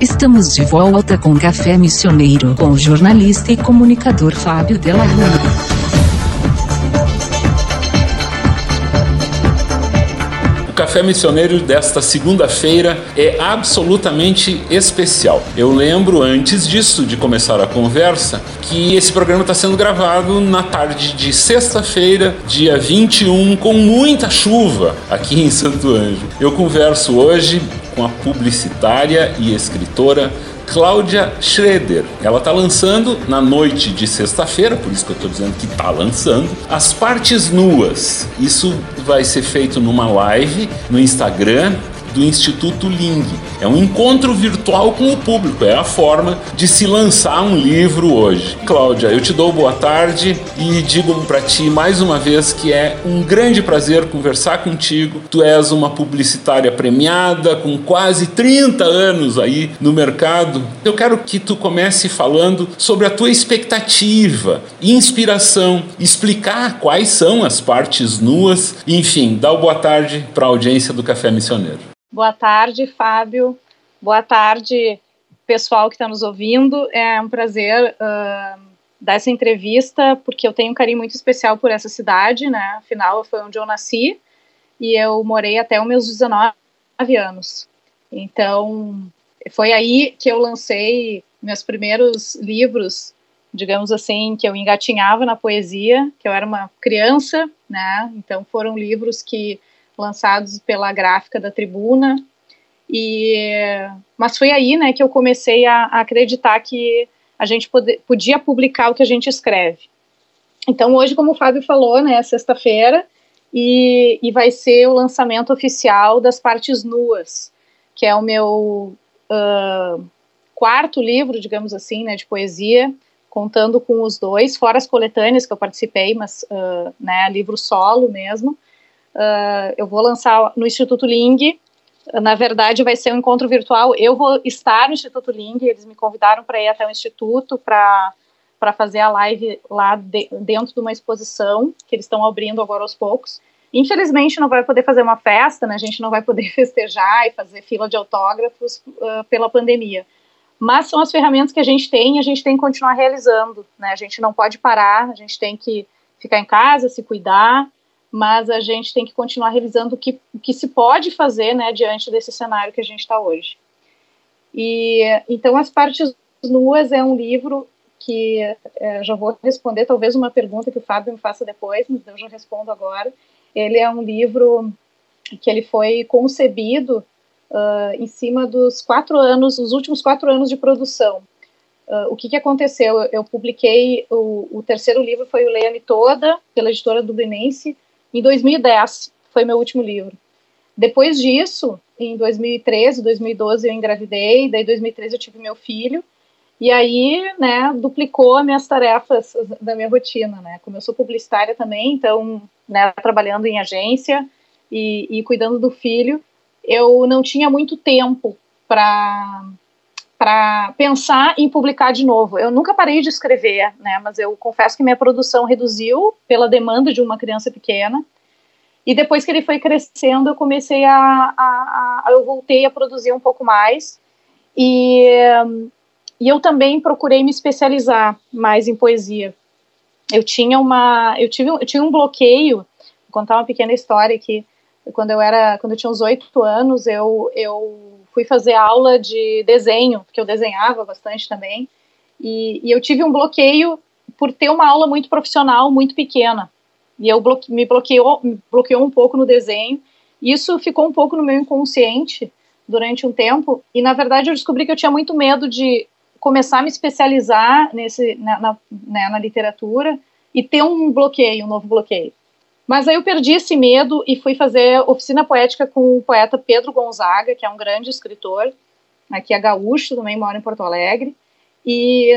Estamos de volta com Café Missioneiro com o jornalista e comunicador Fábio Della Rua. Café Missioneiro desta segunda-feira é absolutamente especial. Eu lembro antes disso, de começar a conversa, que esse programa está sendo gravado na tarde de sexta-feira, dia 21, com muita chuva aqui em Santo Anjo. Eu converso hoje com a publicitária e escritora Cláudia Schroeder. Ela está lançando na noite de sexta-feira, por isso que eu estou dizendo que está lançando, as partes nuas. Isso vai ser feito numa live no Instagram do Instituto Ling. É um encontro virtual com o público, é a forma de se lançar um livro hoje. Cláudia, eu te dou boa tarde e digo para ti mais uma vez que é um grande prazer conversar contigo. Tu és uma publicitária premiada com quase 30 anos aí no mercado. Eu quero que tu comece falando sobre a tua expectativa, inspiração, explicar quais são as partes nuas, enfim, dá boa tarde para a audiência do Café Missioneiro. Boa tarde, Fábio. Boa tarde, pessoal que está nos ouvindo. É um prazer uh, dar essa entrevista, porque eu tenho um carinho muito especial por essa cidade, né? Afinal, foi onde eu nasci e eu morei até os meus 19 anos. Então, foi aí que eu lancei meus primeiros livros, digamos assim, que eu engatinhava na poesia, que eu era uma criança, né? Então, foram livros que lançados pela gráfica da Tribuna. E, mas foi aí né, que eu comecei a, a acreditar que a gente pode, podia publicar o que a gente escreve. Então, hoje, como o Fábio falou, né, é sexta-feira, e, e vai ser o lançamento oficial das partes nuas, que é o meu uh, quarto livro, digamos assim, né, de poesia, contando com os dois, fora as coletâneas que eu participei, mas uh, né, livro solo mesmo. Uh, eu vou lançar no Instituto Ling. Na verdade, vai ser um encontro virtual. Eu vou estar no Instituto Ling. Eles me convidaram para ir até o Instituto para para fazer a live lá de, dentro de uma exposição que eles estão abrindo agora aos poucos. Infelizmente, não vai poder fazer uma festa, né? A gente não vai poder festejar e fazer fila de autógrafos uh, pela pandemia. Mas são as ferramentas que a gente tem e a gente tem que continuar realizando, né? A gente não pode parar, a gente tem que ficar em casa, se cuidar mas a gente tem que continuar revisando o que, o que se pode fazer né, diante desse cenário que a gente está hoje. E então as partes nuas é um livro que é, já vou responder talvez uma pergunta que o Fábio me faça depois, mas eu já respondo agora. Ele é um livro que ele foi concebido uh, em cima dos quatro anos, os últimos quatro anos de produção. Uh, o que, que aconteceu? Eu, eu publiquei o, o, terceiro livro foi o Leia-me Toda pela editora Dublinense em 2010 foi meu último livro. Depois disso, em 2013, 2012 eu engravidei, daí em 2013 eu tive meu filho, e aí, né, duplicou as minhas tarefas da minha rotina, né, como eu sou publicitária também, então, né, trabalhando em agência e, e cuidando do filho, eu não tinha muito tempo para para pensar em publicar de novo. Eu nunca parei de escrever, né, mas eu confesso que minha produção reduziu pela demanda de uma criança pequena. E depois que ele foi crescendo, eu comecei a, a, a eu voltei a produzir um pouco mais. E, e eu também procurei me especializar mais em poesia. Eu tinha uma, eu tive, eu tinha um bloqueio. Vou contar uma pequena história aqui. Quando eu era, quando eu tinha uns oito anos, eu, eu fui fazer aula de desenho, porque eu desenhava bastante também, e, e eu tive um bloqueio por ter uma aula muito profissional, muito pequena. E eu bloque, me bloqueou, me bloqueou um pouco no desenho. Isso ficou um pouco no meu inconsciente durante um tempo. E na verdade eu descobri que eu tinha muito medo de começar a me especializar nesse, na, na, né, na literatura e ter um bloqueio, um novo bloqueio. Mas aí eu perdi esse medo e fui fazer oficina poética com o poeta Pedro Gonzaga, que é um grande escritor, aqui é gaúcho, também mora em Porto Alegre. E,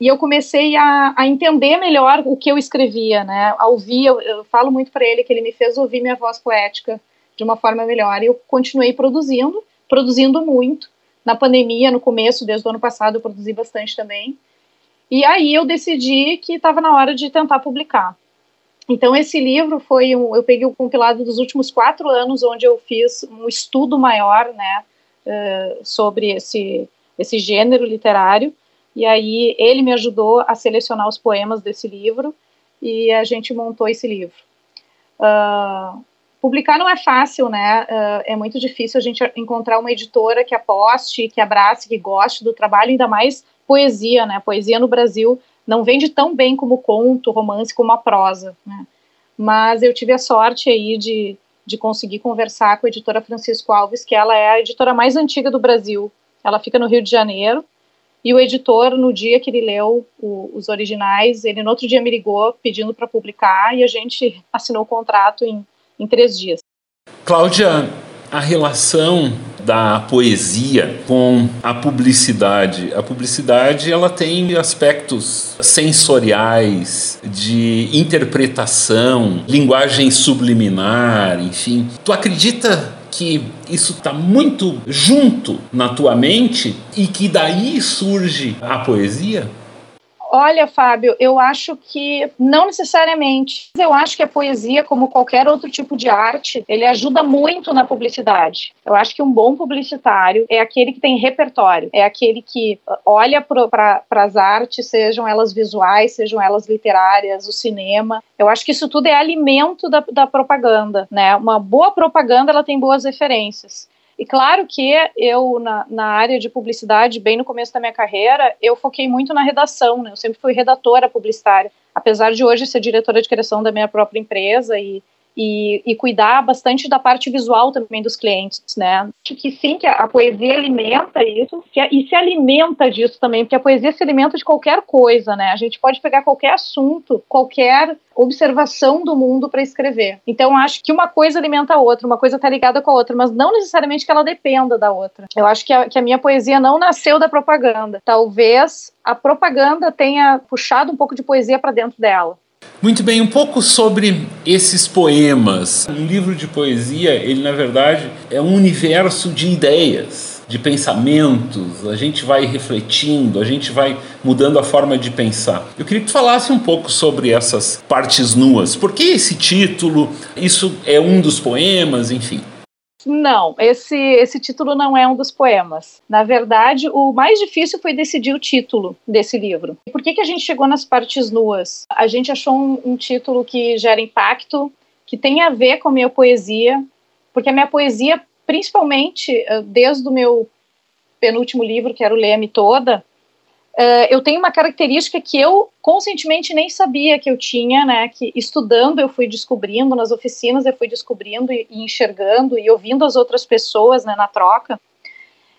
e eu comecei a, a entender melhor o que eu escrevia, né? A ouvir, eu, eu falo muito para ele que ele me fez ouvir minha voz poética de uma forma melhor. E eu continuei produzindo, produzindo muito. Na pandemia, no começo, desde o ano passado, eu produzi bastante também. E aí eu decidi que estava na hora de tentar publicar. Então, esse livro foi um. Eu peguei o compilado dos últimos quatro anos, onde eu fiz um estudo maior, né, uh, sobre esse, esse gênero literário. E aí ele me ajudou a selecionar os poemas desse livro e a gente montou esse livro. Uh, publicar não é fácil, né? Uh, é muito difícil a gente encontrar uma editora que aposte, que abrace, que goste do trabalho, ainda mais poesia, né? Poesia no Brasil não vende tão bem como conto, romance, como a prosa, né? Mas eu tive a sorte aí de, de conseguir conversar com a editora Francisco Alves, que ela é a editora mais antiga do Brasil. Ela fica no Rio de Janeiro. E o editor, no dia que ele leu o, os originais, ele no outro dia me ligou pedindo para publicar e a gente assinou o contrato em, em três dias. Cláudia, a relação da poesia com a publicidade. A publicidade ela tem aspectos sensoriais, de interpretação, linguagem subliminar, enfim. Tu acredita que isso está muito junto na tua mente e que daí surge a poesia? Olha, Fábio, eu acho que não necessariamente. Eu acho que a poesia, como qualquer outro tipo de arte, ele ajuda muito na publicidade. Eu acho que um bom publicitário é aquele que tem repertório, é aquele que olha para as artes, sejam elas visuais, sejam elas literárias, o cinema. Eu acho que isso tudo é alimento da, da propaganda, né? Uma boa propaganda, ela tem boas referências. E claro que eu, na, na, área de publicidade, bem no começo da minha carreira, eu foquei muito na redação, né? Eu sempre fui redatora publicitária. Apesar de hoje ser diretora de criação da minha própria empresa e, e, e, cuidar bastante da parte visual também dos clientes, né? Acho que sim, que a, poesia alimenta isso e se alimenta disso também, porque a poesia se alimenta de qualquer coisa, né? A gente pode pegar qualquer assunto, qualquer observação do mundo para escrever. Então, acho que uma coisa alimenta a outra, uma coisa está ligada com a outra, mas não necessariamente que ela dependa da outra. Eu acho que a, que a minha poesia não nasceu da propaganda. Talvez a propaganda tenha puxado um pouco de poesia para dentro dela. Muito bem, um pouco sobre esses poemas. Um livro de poesia, ele na verdade é um universo de ideias, de pensamentos. A gente vai refletindo, a gente vai mudando a forma de pensar. Eu queria que tu falasse um pouco sobre essas partes nuas. Por que esse título? Isso é um dos poemas, enfim. Não, esse, esse título não é um dos poemas. Na verdade, o mais difícil foi decidir o título desse livro. Por que, que a gente chegou nas partes nuas? A gente achou um, um título que gera impacto, que tem a ver com a minha poesia, porque a minha poesia, principalmente eh, desde o meu penúltimo livro, que era o Leme Toda, Uh, eu tenho uma característica que eu conscientemente nem sabia que eu tinha, né? Que estudando eu fui descobrindo, nas oficinas eu fui descobrindo e, e enxergando e ouvindo as outras pessoas, né, na troca.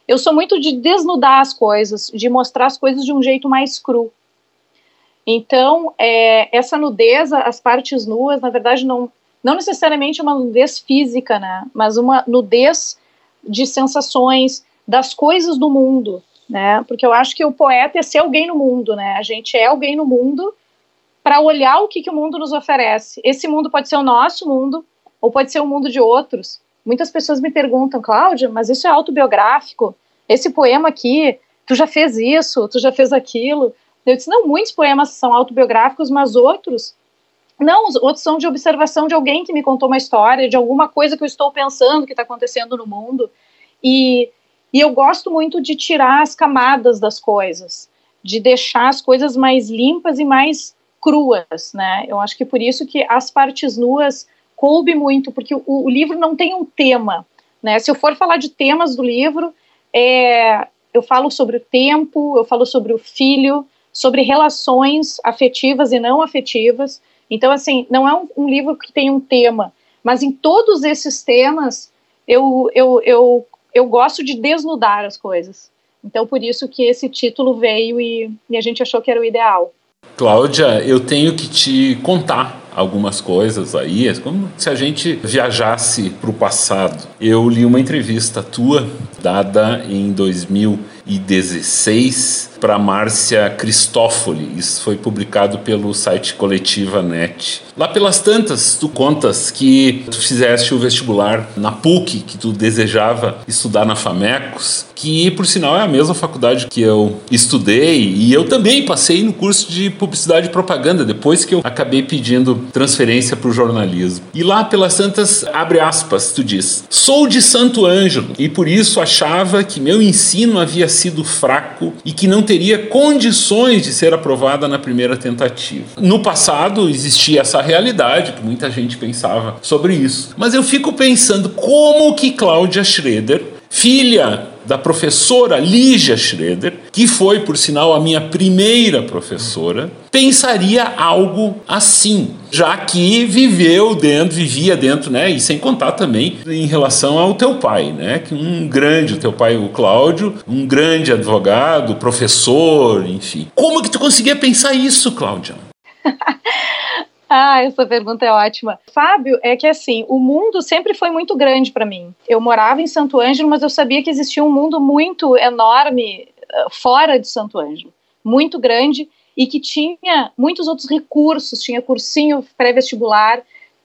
Eu sou muito de desnudar as coisas, de mostrar as coisas de um jeito mais cru. Então, é, essa nudez, as partes nuas, na verdade, não, não necessariamente uma nudez física, né? Mas uma nudez de sensações, das coisas do mundo, né? Porque eu acho que o poeta é ser alguém no mundo, né? A gente é alguém no mundo para olhar o que, que o mundo nos oferece. Esse mundo pode ser o nosso mundo ou pode ser o mundo de outros. Muitas pessoas me perguntam, Cláudia, mas isso é autobiográfico? Esse poema aqui, tu já fez isso, tu já fez aquilo? Eu disse, não, muitos poemas são autobiográficos, mas outros não, outros são de observação de alguém que me contou uma história, de alguma coisa que eu estou pensando que está acontecendo no mundo. E e eu gosto muito de tirar as camadas das coisas, de deixar as coisas mais limpas e mais cruas, né? Eu acho que por isso que as partes nuas coube muito, porque o, o livro não tem um tema, né? Se eu for falar de temas do livro, é, eu falo sobre o tempo, eu falo sobre o filho, sobre relações afetivas e não afetivas. Então, assim, não é um, um livro que tem um tema, mas em todos esses temas eu, eu, eu eu gosto de desnudar as coisas. Então, por isso que esse título veio e, e a gente achou que era o ideal. Cláudia, eu tenho que te contar algumas coisas aí, é como se a gente viajasse para o passado. Eu li uma entrevista tua, dada em 2000 2016 para Márcia Cristófoli. Isso foi publicado pelo site Coletiva Net. Lá pelas tantas, tu contas que tu fizeste o vestibular na PUC, que tu desejava estudar na Famecos, que por sinal é a mesma faculdade que eu estudei e eu também passei no curso de publicidade e propaganda depois que eu acabei pedindo transferência para o jornalismo. E lá pelas tantas, abre aspas, tu diz: "Sou de Santo Ângelo e por isso achava que meu ensino havia sido fraco e que não teria condições de ser aprovada na primeira tentativa. No passado existia essa realidade, que muita gente pensava sobre isso. Mas eu fico pensando como que Cláudia Schroeder, filha da professora Lígia Schroeder, que foi, por sinal, a minha primeira professora, pensaria algo assim, já que viveu dentro, vivia dentro, né? E sem contar também em relação ao teu pai, né? Que um grande, o teu pai, o Cláudio, um grande advogado, professor, enfim. Como que tu conseguia pensar isso, Cláudia? Ah, essa pergunta é ótima. Fábio, é que assim, o mundo sempre foi muito grande para mim. Eu morava em Santo Ângelo, mas eu sabia que existia um mundo muito enorme uh, fora de Santo Ângelo, muito grande e que tinha muitos outros recursos, tinha cursinho pré-vestibular,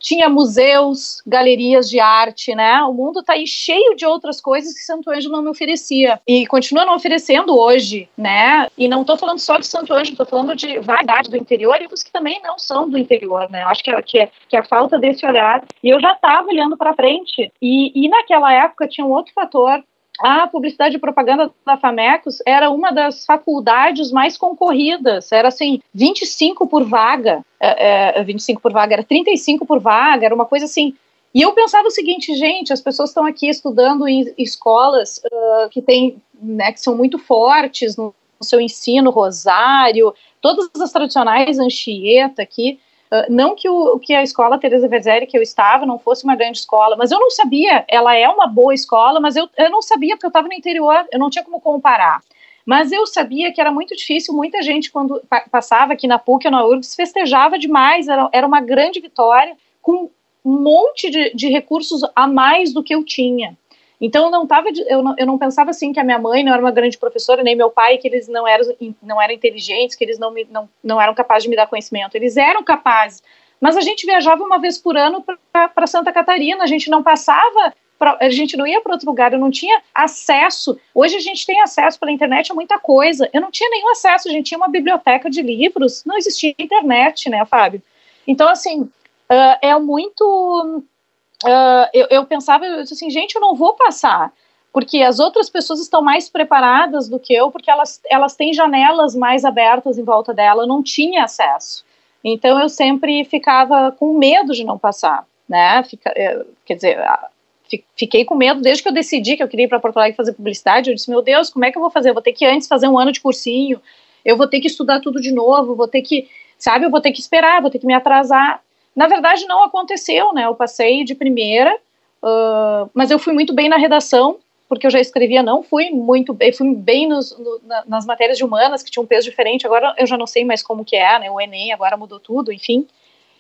tinha museus, galerias de arte, né? O mundo está aí cheio de outras coisas que Santo Ângelo não me oferecia e continua não oferecendo hoje, né? E não estou falando só de Santo Ângelo, estou falando de vaidade do interior e os que também não são do interior, né? Eu acho que é, que é, que é a falta desse olhar. E eu já estava olhando para frente e, e naquela época tinha um outro fator a publicidade e propaganda da Famecos era uma das faculdades mais concorridas, era assim, 25 por vaga, é, é, 25 por vaga, era 35 por vaga, era uma coisa assim. E eu pensava o seguinte, gente, as pessoas estão aqui estudando em escolas uh, que tem, né, que são muito fortes no, no seu ensino, Rosário, todas as tradicionais Anchieta aqui, Uh, não que, o, que a escola Teresa Verzeri que eu estava não fosse uma grande escola, mas eu não sabia, ela é uma boa escola, mas eu, eu não sabia porque eu estava no interior, eu não tinha como comparar. Mas eu sabia que era muito difícil, muita gente quando pa passava aqui na PUC ou na URGS festejava demais, era, era uma grande vitória, com um monte de, de recursos a mais do que eu tinha. Então eu não tava, eu não, eu não pensava assim que a minha mãe não era uma grande professora, nem meu pai que eles não eram, não eram inteligentes, que eles não, me, não, não eram capazes de me dar conhecimento. Eles eram capazes. Mas a gente viajava uma vez por ano para Santa Catarina, a gente não passava, a gente não ia para outro lugar, eu não tinha acesso. Hoje a gente tem acesso pela internet a muita coisa. Eu não tinha nenhum acesso, a gente tinha uma biblioteca de livros, não existia internet, né, Fábio? Então, assim, uh, é muito uh, eu, eu, pensava eu disse assim, gente, eu não vou passar, porque as outras pessoas estão mais preparadas do que eu, porque elas, elas têm janelas mais abertas em volta dela, eu não tinha acesso. Então eu sempre ficava com medo de não passar, né? Fica, eh, quer dizer, fiquei com medo desde que eu decidi que eu queria ir para Porto Alegre fazer publicidade. Eu disse, meu Deus, como é que eu vou fazer? Eu vou ter que antes fazer um ano de cursinho, eu vou ter que estudar tudo de novo, vou ter que, sabe, eu vou ter que esperar, vou ter que me atrasar. Na verdade, não aconteceu, né? Eu passei de primeira, uh, mas eu fui muito bem na redação, porque eu já escrevia, não fui muito bem, fui bem nos, no, na, nas matérias de humanas, que tinham um peso diferente, agora eu já não sei mais como que é, né? O Enem agora mudou tudo, enfim.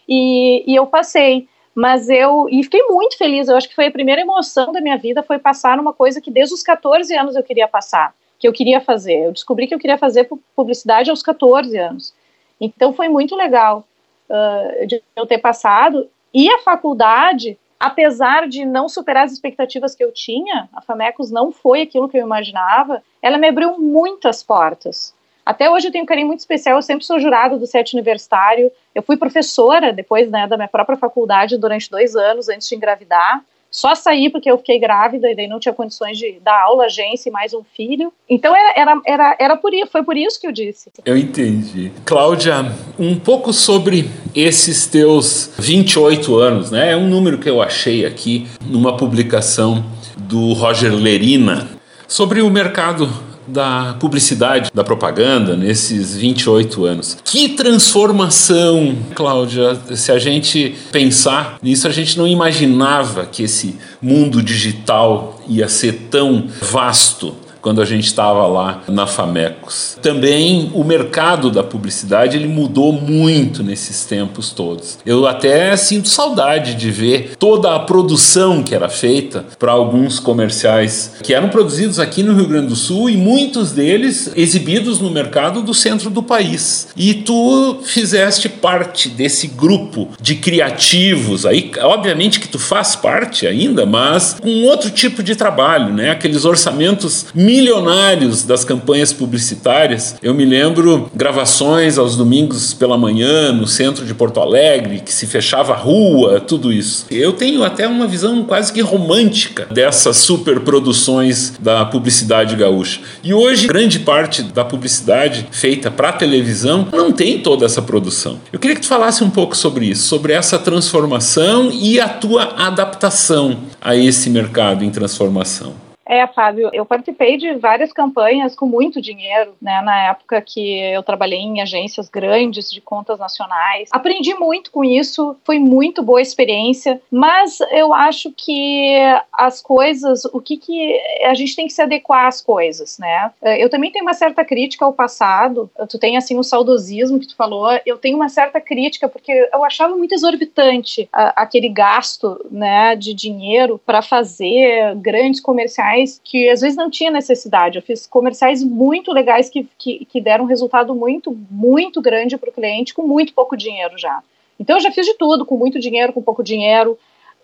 E, e eu passei mas eu e fiquei muito feliz. Eu acho que foi a primeira emoção da minha vida foi passar numa coisa que desde os 14 anos eu queria passar, que eu queria fazer. Eu descobri que eu queria fazer publicidade aos 14 anos. Então foi muito legal uh, de eu ter passado. E a faculdade, apesar de não superar as expectativas que eu tinha, a Famecos não foi aquilo que eu imaginava, ela me abriu muitas portas. Até hoje eu tenho um carinho muito especial, eu sempre sou jurado do SET universitário, eu fui professora depois né, da minha própria faculdade durante dois anos antes de engravidar, só saí porque eu fiquei grávida e daí não tinha condições de dar aula, agência e mais um filho. Então era, era, era, era por isso, foi por isso que eu disse. Eu entendi. Cláudia, um pouco sobre esses teus 28 anos, né? É um número que eu achei aqui numa publicação do Roger Lerina sobre o mercado da publicidade, da propaganda nesses 28 anos. Que transformação, Cláudia, se a gente pensar nisso, a gente não imaginava que esse mundo digital ia ser tão vasto quando a gente estava lá na Famecos. Também o mercado da publicidade ele mudou muito nesses tempos todos. Eu até sinto saudade de ver toda a produção que era feita para alguns comerciais que eram produzidos aqui no Rio Grande do Sul e muitos deles exibidos no mercado do centro do país. E tu fizeste parte desse grupo de criativos aí, obviamente que tu faz parte ainda, mas com outro tipo de trabalho, né? Aqueles orçamentos milionários das campanhas publicitárias. Eu me lembro gravações aos domingos pela manhã no centro de Porto Alegre, que se fechava a rua, tudo isso. Eu tenho até uma visão quase que romântica dessas superproduções da publicidade gaúcha. E hoje, grande parte da publicidade feita para televisão não tem toda essa produção. Eu queria que tu falasse um pouco sobre isso, sobre essa transformação e a tua adaptação a esse mercado em transformação. É, Fábio, eu participei de várias campanhas com muito dinheiro, né, na época que eu trabalhei em agências grandes de contas nacionais. Aprendi muito com isso, foi muito boa experiência, mas eu acho que as coisas, o que que a gente tem que se adequar às coisas, né? Eu também tenho uma certa crítica ao passado. Tu tem assim o um saudosismo que tu falou, eu tenho uma certa crítica porque eu achava muito exorbitante aquele gasto, né, de dinheiro para fazer grandes comerciais comerciais que às vezes não tinha necessidade. Eu fiz comerciais muito legais que, que, que deram um resultado muito, muito grande para o cliente com muito pouco dinheiro já. Então eu já fiz de tudo, com muito dinheiro, com pouco dinheiro.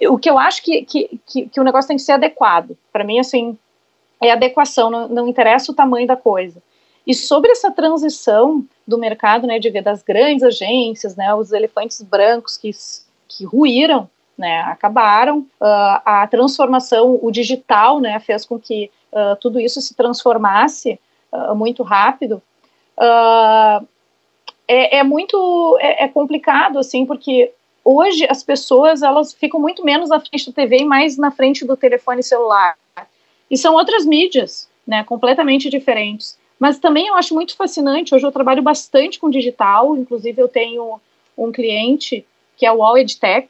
O que eu acho que, que, que, que o negócio tem que ser adequado. Para mim, assim, é adequação, não, não interessa o tamanho da coisa. E sobre essa transição do mercado, né, de ver das grandes agências, né, os elefantes brancos que, que ruíram né, acabaram. Uh, a transformação, o digital, né, fez com que uh, tudo isso se transformasse uh, muito rápido. É, é, muito é, é, complicado assim, porque hoje as pessoas elas ficam muito menos na frente do TV e mais na frente do telefone celular. E são outras mídias, né, completamente diferentes. Mas também eu acho muito fascinante. Hoje eu trabalho bastante com digital, inclusive eu tenho um cliente que é o All EdTech,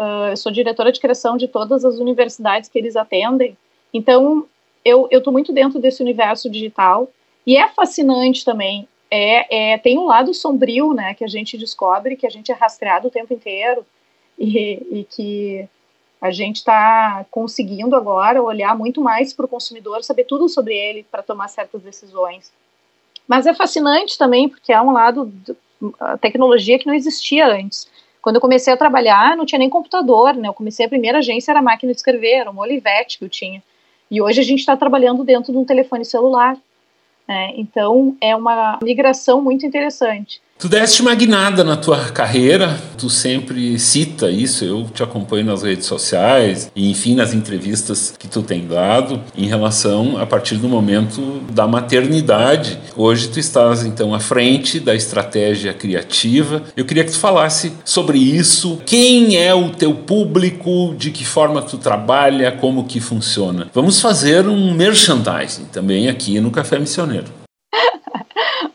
Uh, eu sou diretora de criação de todas as universidades que eles atendem. Então, eu estou muito dentro desse universo digital. E é fascinante também. É, é, tem um lado sombrio, né, que a gente descobre, que a gente é rastreado o tempo inteiro e, e que a gente está conseguindo agora olhar muito mais para o consumidor, saber tudo sobre ele para tomar certas decisões. Mas é fascinante também, porque é um lado da tecnologia que não existia antes. Quando eu comecei a trabalhar, não tinha nem computador, né? Eu comecei a primeira agência era máquina de escrever, era uma Olivetti que eu tinha. E hoje a gente está trabalhando dentro de um telefone celular. Né? Então é uma migração muito interessante. Tu deste uma guinada na tua carreira, tu sempre cita isso, eu te acompanho nas redes sociais e enfim nas entrevistas que tu tem dado em relação a partir do momento da maternidade. Hoje tu estás então à frente da estratégia criativa. Eu queria que tu falasse sobre isso, quem é o teu público, de que forma tu trabalha, como que funciona. Vamos fazer um merchandising também aqui no Café Missioneiro.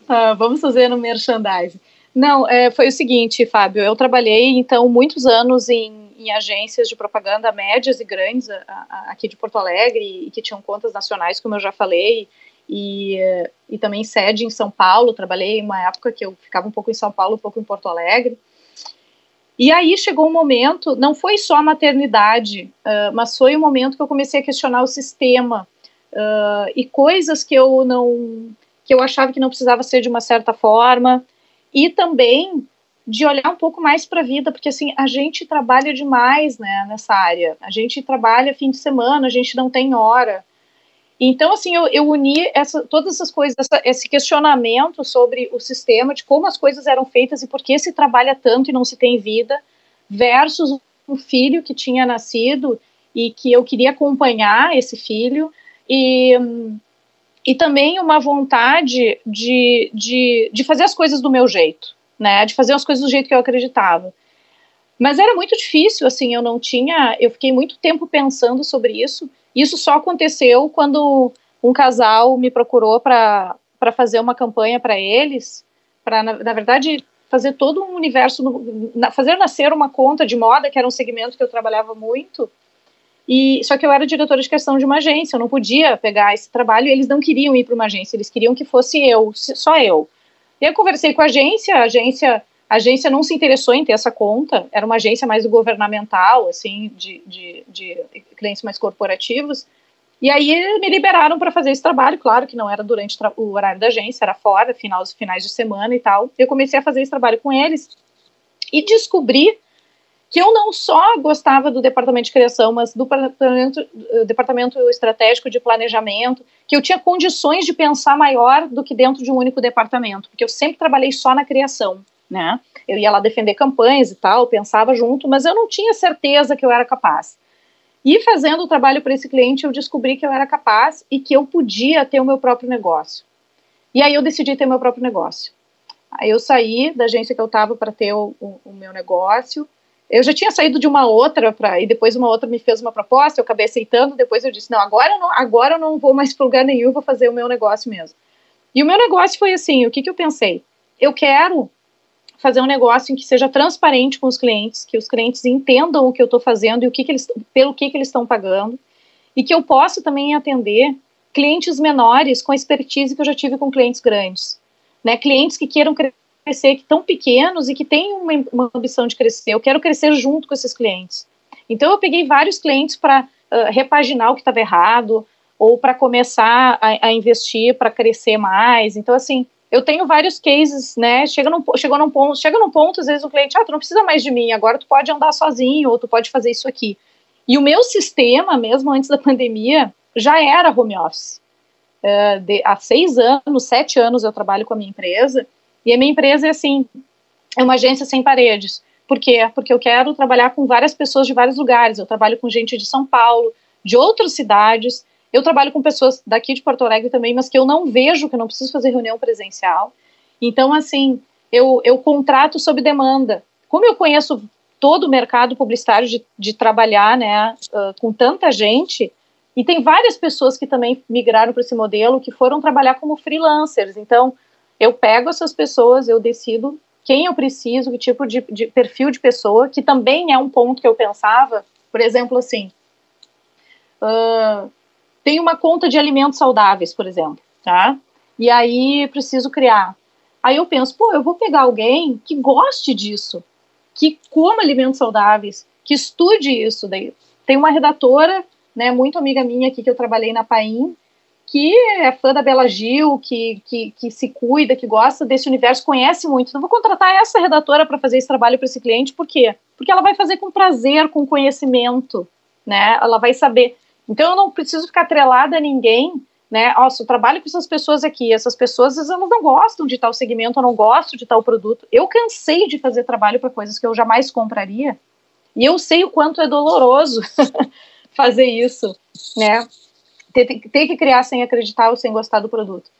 Uh, vamos fazer no merchandising. Não, é, foi o seguinte, Fábio, eu trabalhei então muitos anos em, em agências de propaganda médias e grandes a, a, aqui de Porto Alegre e que tinham contas nacionais, como eu já falei, e, e também sede em São Paulo. Trabalhei uma época que eu ficava um pouco em São Paulo, um pouco em Porto Alegre. E aí chegou um momento, não foi só a maternidade, uh, mas foi o um momento que eu comecei a questionar o sistema uh, e coisas que eu não que eu achava que não precisava ser de uma certa forma, e também de olhar um pouco mais para a vida, porque assim, a gente trabalha demais, né, nessa área. A gente trabalha fim de semana, a gente não tem hora. Então, assim, eu, eu uni essa, todas essas coisas, essa, esse questionamento sobre o sistema, de como as coisas eram feitas e por que se trabalha tanto e não se tem vida, versus um filho que tinha nascido e que eu queria acompanhar esse filho. E, e também uma vontade de, de, de fazer as coisas do meu jeito, né? De fazer as coisas do jeito que eu acreditava. Mas era muito difícil, assim, eu não tinha. Eu fiquei muito tempo pensando sobre isso. Isso só aconteceu quando um casal me procurou para fazer uma campanha para eles, para, na, na, verdade, fazer todo um universo, fazer nascer uma conta de moda, que era um segmento que eu trabalhava muito, E só que eu era diretora de questão de uma agência, eu não podia pegar esse trabalho. Eles não queriam ir para uma agência, eles queriam que fosse eu, só eu. E eu conversei com a agência, a agência a agência não se interessou em ter essa conta, era uma agência mais governamental, assim, de, de, de clientes mais corporativos. E aí me liberaram para fazer esse trabalho, claro que não era durante o horário da agência, era fora, finais, finais de semana e tal. Eu comecei a fazer esse trabalho com eles e descobri que eu não só gostava do departamento de criação, mas do departamento, departamento estratégico de planejamento, que eu tinha condições de pensar maior do que dentro de um único departamento, porque eu sempre trabalhei só na criação né? Eu ia lá defender campanhas e tal, pensava junto, mas eu não tinha certeza que eu era capaz. E fazendo o trabalho para esse cliente, eu descobri que eu era capaz e que eu podia ter o meu próprio negócio. E aí eu decidi ter meu próprio negócio. Aí eu saí da agência que eu estava para ter o, o, o, meu negócio. Eu já tinha saído de uma outra para e depois uma outra me fez uma proposta, eu acabei aceitando. Depois eu disse não, agora eu não, agora eu não vou mais para lugar nenhum, vou fazer o meu negócio mesmo. E o meu negócio foi assim, o que que eu pensei? Eu quero fazer um negócio em que seja transparente com os clientes, que os clientes entendam o que eu estou fazendo e o que, que eles, pelo que, que eles estão pagando, e que eu possa também atender clientes menores com a expertise que eu já tive com clientes grandes, né? Clientes que queiram crescer, que estão pequenos e que têm uma, uma ambição de crescer. Eu quero crescer junto com esses clientes. Então eu peguei vários clientes para uh, repaginar o que estava errado ou para começar a, a investir para crescer mais. Então assim eu tenho vários cases, né? Chega num, chegou num ponto, chega num ponto, às vezes o cliente, ah, tu não precisa mais de mim, agora tu pode andar sozinho, ou tu pode fazer isso aqui. E o meu sistema, mesmo antes da pandemia, já era home office. Uh, de, há seis anos, sete anos eu trabalho com a minha empresa, e a minha empresa é assim, é uma agência sem paredes. Por quê? Porque eu quero trabalhar com várias pessoas de vários lugares. Eu trabalho com gente de São Paulo, de outras cidades, eu trabalho com pessoas daqui de Porto Alegre também, mas que eu não vejo, que eu não preciso fazer reunião presencial. Então, assim, eu, eu contrato sob demanda. Como eu conheço todo o mercado publicitário de, de trabalhar né, uh, com tanta gente, e tem várias pessoas que também migraram para esse modelo, que foram trabalhar como freelancers. Então, eu pego essas pessoas, eu decido quem eu preciso, que tipo de, de perfil de pessoa, que também é um ponto que eu pensava, por exemplo, assim, uh, tem uma conta de alimentos saudáveis, por exemplo, tá? E aí preciso criar. Aí eu penso, pô, eu vou pegar alguém que goste disso, que coma alimentos saudáveis, que estude isso. Daí tem uma redatora, né, muito amiga minha aqui que eu trabalhei na Paim, que é fã da Bela Gil, que, que, que se cuida, que gosta desse universo, conhece muito. Então, vou contratar essa redatora para fazer esse trabalho para esse cliente, por quê? Porque ela vai fazer com prazer, com conhecimento, né? Ela vai saber. Então eu não preciso ficar atrelada a ninguém, né? Nossa, eu trabalho com essas pessoas aqui, essas pessoas elas não gostam de tal segmento, eu não gosto de tal produto. Eu cansei de fazer trabalho para coisas que eu jamais compraria. E eu sei o quanto é doloroso fazer isso, né? Ter, ter que criar sem acreditar ou sem gostar do produto.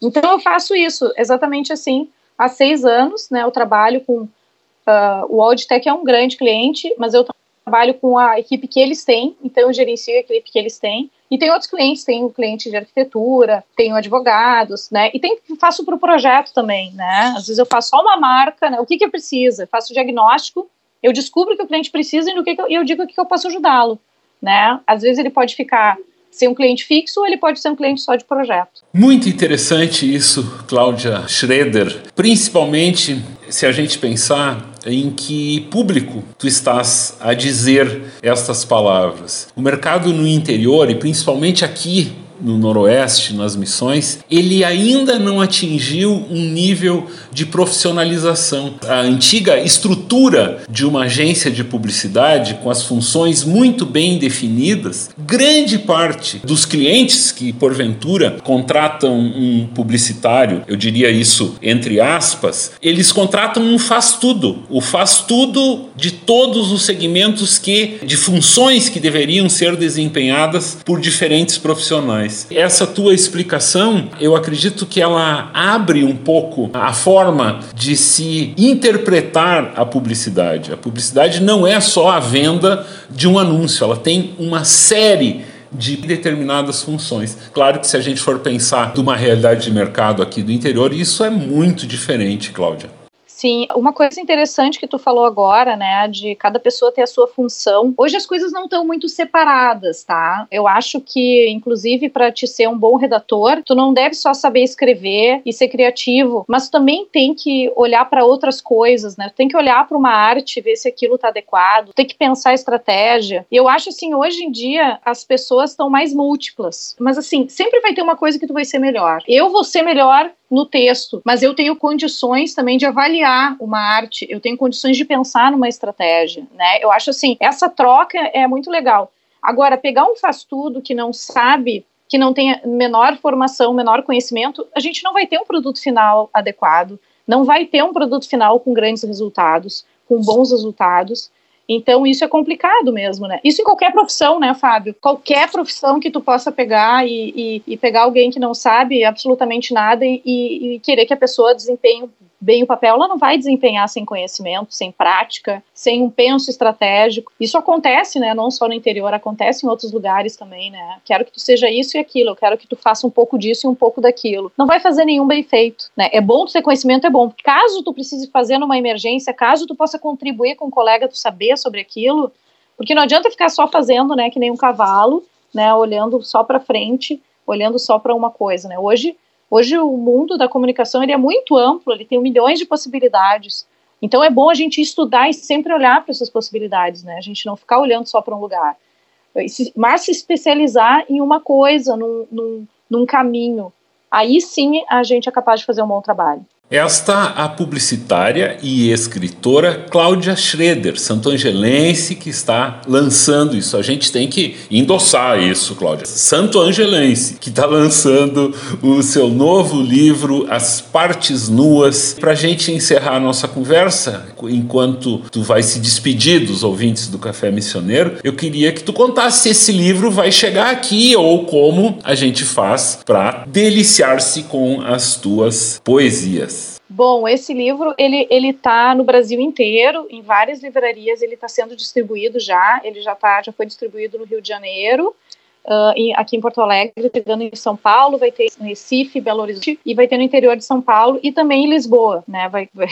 Então eu faço isso exatamente assim há seis anos, né? Eu trabalho com uh, o Auditech é um grande cliente, mas eu trabalho com a equipe que eles têm, então eu gerencio a equipe que eles têm. E tem outros clientes, tem o cliente de arquitetura, tenho advogados, né? E tem faço para o projeto também, né? Às vezes eu faço só uma marca, né? O que que precisa? Faço o diagnóstico, eu descubro o que o cliente precisa e no que, que eu, eu digo que eu posso ajudá-lo, né? Às vezes ele pode ficar ser um cliente fixo ou ele pode ser um cliente só de projeto. Muito interessante isso, Cláudia Schroeder. Principalmente se a gente pensar em que público tu estás a dizer estas palavras. O mercado no interior e principalmente aqui no Noroeste, nas missões, ele ainda não atingiu um nível de profissionalização. A antiga estrutura de uma agência de publicidade, com as funções muito bem definidas, grande parte dos clientes que, porventura, contratam um publicitário, eu diria isso entre aspas, eles contratam um faz-tudo. O faz-tudo de todos os segmentos que, de funções que deveriam ser desempenhadas por diferentes profissionais. Essa tua explicação, eu acredito que ela abre um pouco a forma de se interpretar a publicidade. A publicidade não é só a venda de um anúncio, ela tem uma série de determinadas funções. Claro que se a gente for pensar de uma realidade de mercado aqui do interior, isso é muito diferente, Cláudia. Sim, uma coisa interessante que tu falou agora, né, de cada pessoa ter a sua função. Hoje as coisas não estão muito separadas, tá? Eu acho que, inclusive, para te ser um bom redator, tu não deve só saber escrever e ser criativo, mas também tem que olhar para outras coisas, né? Tem que olhar para uma arte, ver se aquilo tá adequado, tem que pensar estratégia. E eu acho assim, hoje em dia as pessoas estão mais múltiplas, mas assim, sempre vai ter uma coisa que tu vai ser melhor. Eu vou ser melhor no texto, mas eu tenho condições também de avaliar uma arte, eu tenho condições de pensar numa estratégia, né? Eu acho assim, essa troca é muito legal. Agora, pegar um faz tudo que não sabe, que não tem menor formação, menor conhecimento, a gente não vai ter um produto final adequado, não vai ter um produto final com grandes resultados, com bons resultados. Então, isso é complicado mesmo, né? Isso em qualquer profissão, né, Fábio? Qualquer profissão que tu possa pegar e, e, e pegar alguém que não sabe absolutamente nada e, e, querer que a pessoa desempenhe bem o papel, ela não vai desempenhar sem conhecimento, sem prática, sem um penso estratégico. Isso acontece, né? Não só no interior, acontece em outros lugares também, né? Quero que tu seja isso e aquilo, eu quero que tu faça um pouco disso e um pouco daquilo. Não vai fazer nenhum bem feito, né? É bom tu ter conhecimento, é bom. Caso tu precise fazer numa emergência, caso tu possa contribuir com um colega, tu saber sobre aquilo, porque não adianta ficar só fazendo, né, que nem um cavalo, né, olhando só para frente, olhando só para uma coisa, né? Hoje Hoje o mundo da comunicação ele é muito amplo, ele tem milhões de possibilidades. Então é bom a gente estudar e sempre olhar para essas possibilidades, né? A gente não ficar olhando só para um lugar, mas se especializar em uma coisa, num, num, num caminho. Aí sim a gente é capaz de fazer um bom trabalho. Esta a publicitária e escritora Cláudia Schroeder, santo-angelense, que está lançando isso. A gente tem que endossar isso, Cláudia. Santo-angelense, que está lançando o seu novo livro, As Partes Nuas. Para a gente encerrar a nossa conversa, enquanto tu vai se despedir dos ouvintes do Café Missioneiro, eu queria que tu contasse se esse livro vai chegar aqui ou como a gente faz para deliciar-se com as tuas poesias. Bom, esse livro ele ele está no Brasil inteiro, em várias livrarias. Ele está sendo distribuído já. Ele já tá, já foi distribuído no Rio de Janeiro uh, aqui em Porto Alegre, chegando em São Paulo, vai ter em Recife, Belo Horizonte e vai ter no interior de São Paulo e também em Lisboa, né? Vai, vai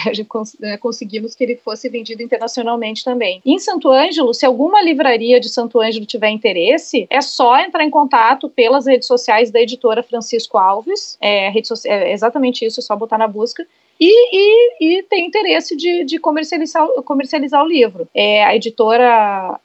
né, conseguimos que ele fosse vendido internacionalmente também. Em Santo Ângelo, se alguma livraria de Santo Ângelo tiver interesse, é só entrar em contato pelas redes sociais da editora Francisco Alves. É, rede é exatamente isso, é só botar na busca. E, e, e, tem interesse de, de comercializar, comercializar o livro. É, a editora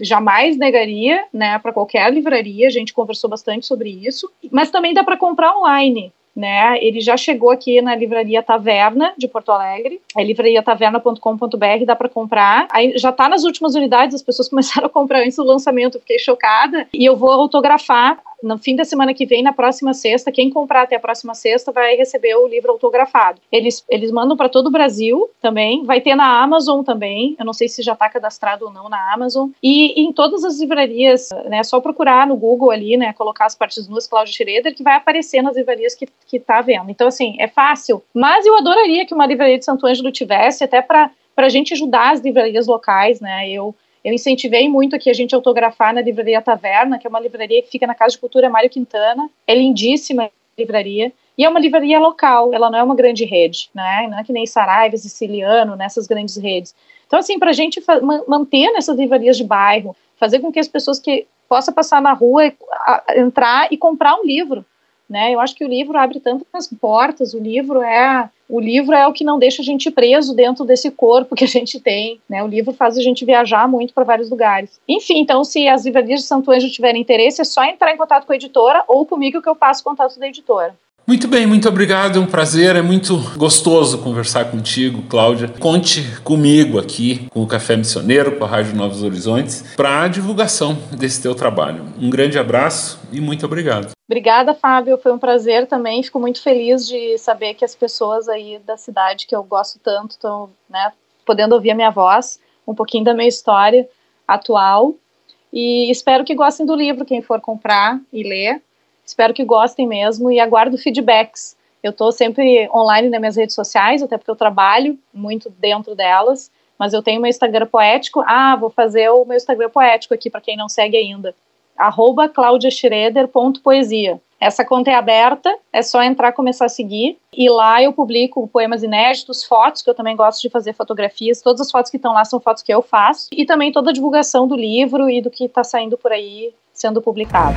jamais negaria, né, para qualquer livraria. A gente conversou bastante sobre isso, mas também dá para comprar online. Né, ele já chegou aqui na livraria Taverna de Porto Alegre, é livrariataverna.com.br, dá para comprar. Aí já está nas últimas unidades, as pessoas começaram a comprar antes do lançamento, fiquei chocada. E eu vou autografar no fim da semana que vem, na próxima sexta, quem comprar até a próxima sexta vai receber o livro autografado. Eles, eles mandam para todo o Brasil também, vai ter na Amazon também, eu não sei se já está cadastrado ou não na Amazon, e, e, em todas as livrarias, né, só procurar no Google ali, né, colocar as partes nuas Cláudia Schroeder, que vai aparecer nas livrarias que, que tá vendo. Então, assim, é fácil, mas eu adoraria que uma livraria de Santo Ângelo tivesse, até para a gente ajudar as livrarias locais, né, eu eu incentivei muito aqui a gente autografar na Livraria Taverna, que é uma livraria que fica na Casa de Cultura Mário Quintana. É lindíssima a livraria. E é uma livraria local, ela não é uma grande rede, né? Não é que nem Saraiva, Siciliano, nessas grandes redes. Então, assim, para a gente manter nessas livrarias de bairro, fazer com que as pessoas que possam passar na rua, entrar e comprar um livro, né? Eu acho que o livro abre tantas portas, o livro é o livro é o que não deixa a gente preso dentro desse corpo que a gente tem, né? O livro faz a gente viajar muito para vários lugares. Enfim, então se as livrarias de Santo Anjo tiverem interesse, é só entrar em contato com a editora ou comigo que eu passo o contato da editora. Muito bem, muito obrigado, é um prazer, é muito gostoso conversar contigo, Cláudia. Conte comigo aqui, com o Café Missioneiro, com a Rádio Novos Horizontes, para a divulgação desse teu trabalho. Um grande abraço e muito obrigado. Obrigada, Fábio, foi um prazer também, fico muito feliz de saber que as pessoas aí da cidade que eu gosto tanto estão, né, podendo ouvir a minha voz, um pouquinho da minha história atual, e espero que gostem do livro, quem for comprar e ler, Espero que gostem mesmo e aguardo feedbacks. Eu estou sempre online nas minhas redes sociais, até porque eu trabalho muito dentro delas, mas eu tenho meu Instagram poético. Ah, vou fazer o meu Instagram poético aqui para quem não segue ainda. Arroba claudiaschroeder.poesia. Essa conta é aberta, é só entrar começar a seguir. E lá eu publico poemas inéditos, fotos, que eu também gosto de fazer fotografias. Todas as fotos que estão lá são fotos que eu faço. E também toda a divulgação do livro e do que está saindo por aí sendo publicado.